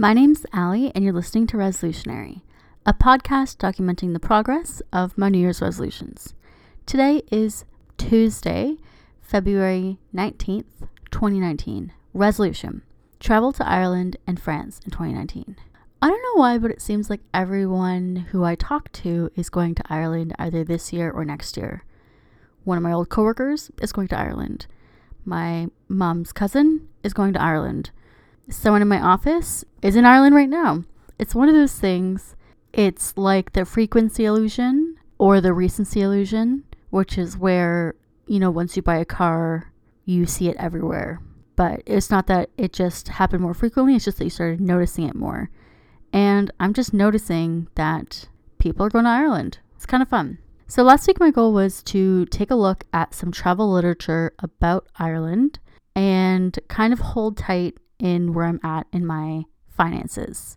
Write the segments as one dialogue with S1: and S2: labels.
S1: My name's Allie, and you're listening to Resolutionary, a podcast documenting the progress of my New Year's resolutions. Today is Tuesday, February 19th, 2019. Resolution Travel to Ireland and France in 2019. I don't know why, but it seems like everyone who I talk to is going to Ireland either this year or next year. One of my old coworkers is going to Ireland. My mom's cousin is going to Ireland. Someone in my office is in Ireland right now. It's one of those things. It's like the frequency illusion or the recency illusion, which is where, you know, once you buy a car, you see it everywhere. But it's not that it just happened more frequently, it's just that you started noticing it more. And I'm just noticing that people are going to Ireland. It's kind of fun. So last week, my goal was to take a look at some travel literature about Ireland and kind of hold tight in where I'm at in my finances.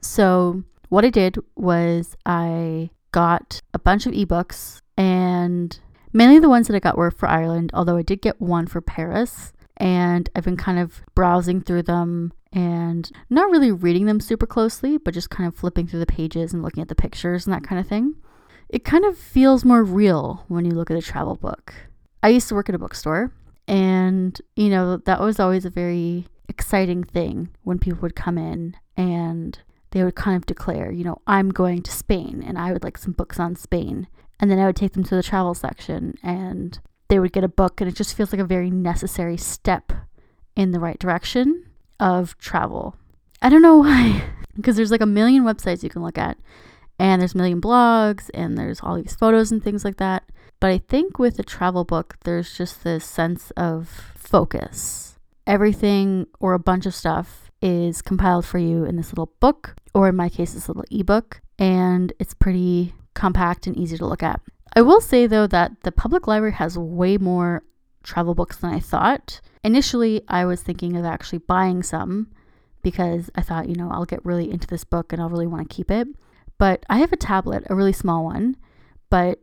S1: So, what I did was I got a bunch of ebooks, and mainly the ones that I got were for Ireland, although I did get one for Paris. And I've been kind of browsing through them and not really reading them super closely, but just kind of flipping through the pages and looking at the pictures and that kind of thing. It kind of feels more real when you look at a travel book. I used to work at a bookstore, and you know, that was always a very exciting thing when people would come in and they would kind of declare, you know, I'm going to Spain and I would like some books on Spain. And then I would take them to the travel section and they would get a book and it just feels like a very necessary step in the right direction of travel. I don't know why, because there's like a million websites you can look at and there's a million blogs and there's all these photos and things like that. But I think with a travel book, there's just this sense of focus. Everything or a bunch of stuff is compiled for you in this little book, or in my case, this little ebook, and it's pretty compact and easy to look at. I will say though that the public library has way more travel books than I thought. Initially, I was thinking of actually buying some because I thought, you know, I'll get really into this book and I'll really want to keep it. But I have a tablet, a really small one, but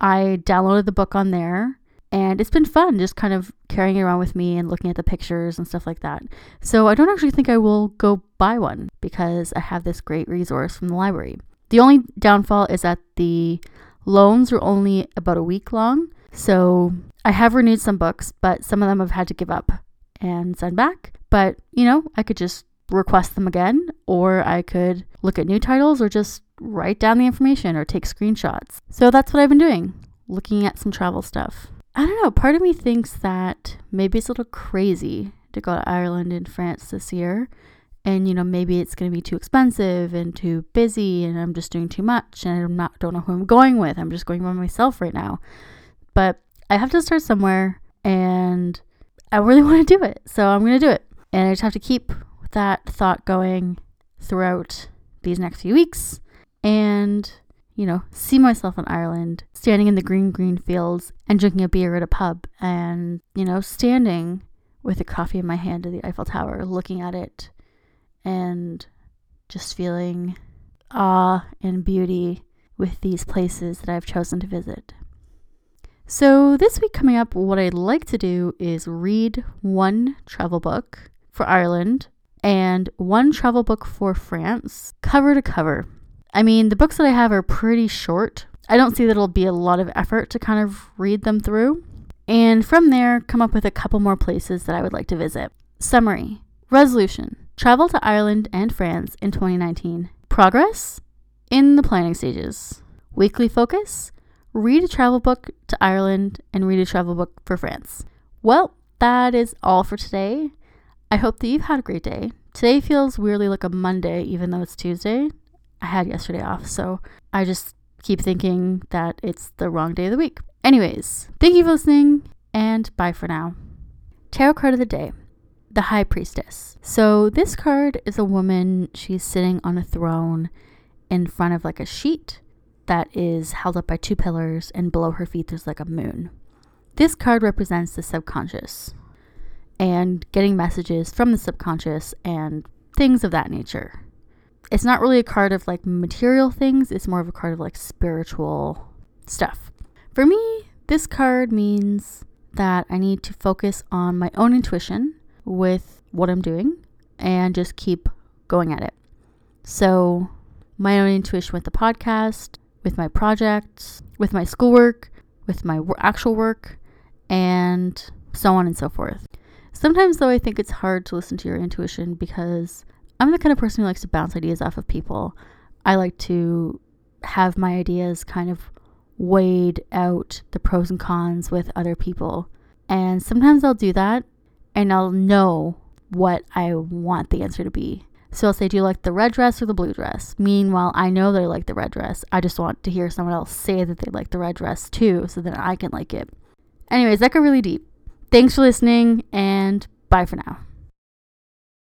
S1: I downloaded the book on there and it's been fun just kind of carrying it around with me and looking at the pictures and stuff like that. So I don't actually think I will go buy one because I have this great resource from the library. The only downfall is that the loans are only about a week long. So I have renewed some books, but some of them I've had to give up and send back. But, you know, I could just request them again, or I could look at new titles or just write down the information or take screenshots. So that's what I've been doing, looking at some travel stuff. I don't know, part of me thinks that maybe it's a little crazy to go to Ireland and France this year. And you know, maybe it's going to be too expensive and too busy and I'm just doing too much and I'm not don't know who I'm going with. I'm just going by myself right now. But I have to start somewhere and I really want to do it. So I'm going to do it. And I just have to keep that thought going throughout these next few weeks and, you know, see myself in Ireland, standing in the green, green fields and drinking a beer at a pub and, you know, standing with a coffee in my hand at the Eiffel Tower, looking at it and just feeling awe and beauty with these places that I've chosen to visit. So, this week coming up, what I'd like to do is read one travel book for Ireland and one travel book for France, cover to cover. I mean, the books that I have are pretty short. I don't see that it'll be a lot of effort to kind of read them through. And from there, come up with a couple more places that I would like to visit. Summary Resolution Travel to Ireland and France in 2019. Progress in the planning stages. Weekly focus read a travel book to Ireland and read a travel book for France. Well, that is all for today. I hope that you've had a great day. Today feels weirdly like a Monday, even though it's Tuesday. I had yesterday off, so I just keep thinking that it's the wrong day of the week. Anyways, thank you for listening, and bye for now. Tarot card of the day the High Priestess. So, this card is a woman. She's sitting on a throne in front of like a sheet that is held up by two pillars, and below her feet, there's like a moon. This card represents the subconscious and getting messages from the subconscious and things of that nature. It's not really a card of like material things, it's more of a card of like spiritual stuff. For me, this card means that I need to focus on my own intuition with what I'm doing and just keep going at it. So, my own intuition with the podcast, with my projects, with my schoolwork, with my actual work, and so on and so forth. Sometimes, though, I think it's hard to listen to your intuition because I'm the kind of person who likes to bounce ideas off of people. I like to have my ideas kind of weighed out the pros and cons with other people. And sometimes I'll do that and I'll know what I want the answer to be. So I'll say, Do you like the red dress or the blue dress? Meanwhile, I know they like the red dress. I just want to hear someone else say that they like the red dress too, so that I can like it. Anyways, that got really deep. Thanks for listening, and bye for now.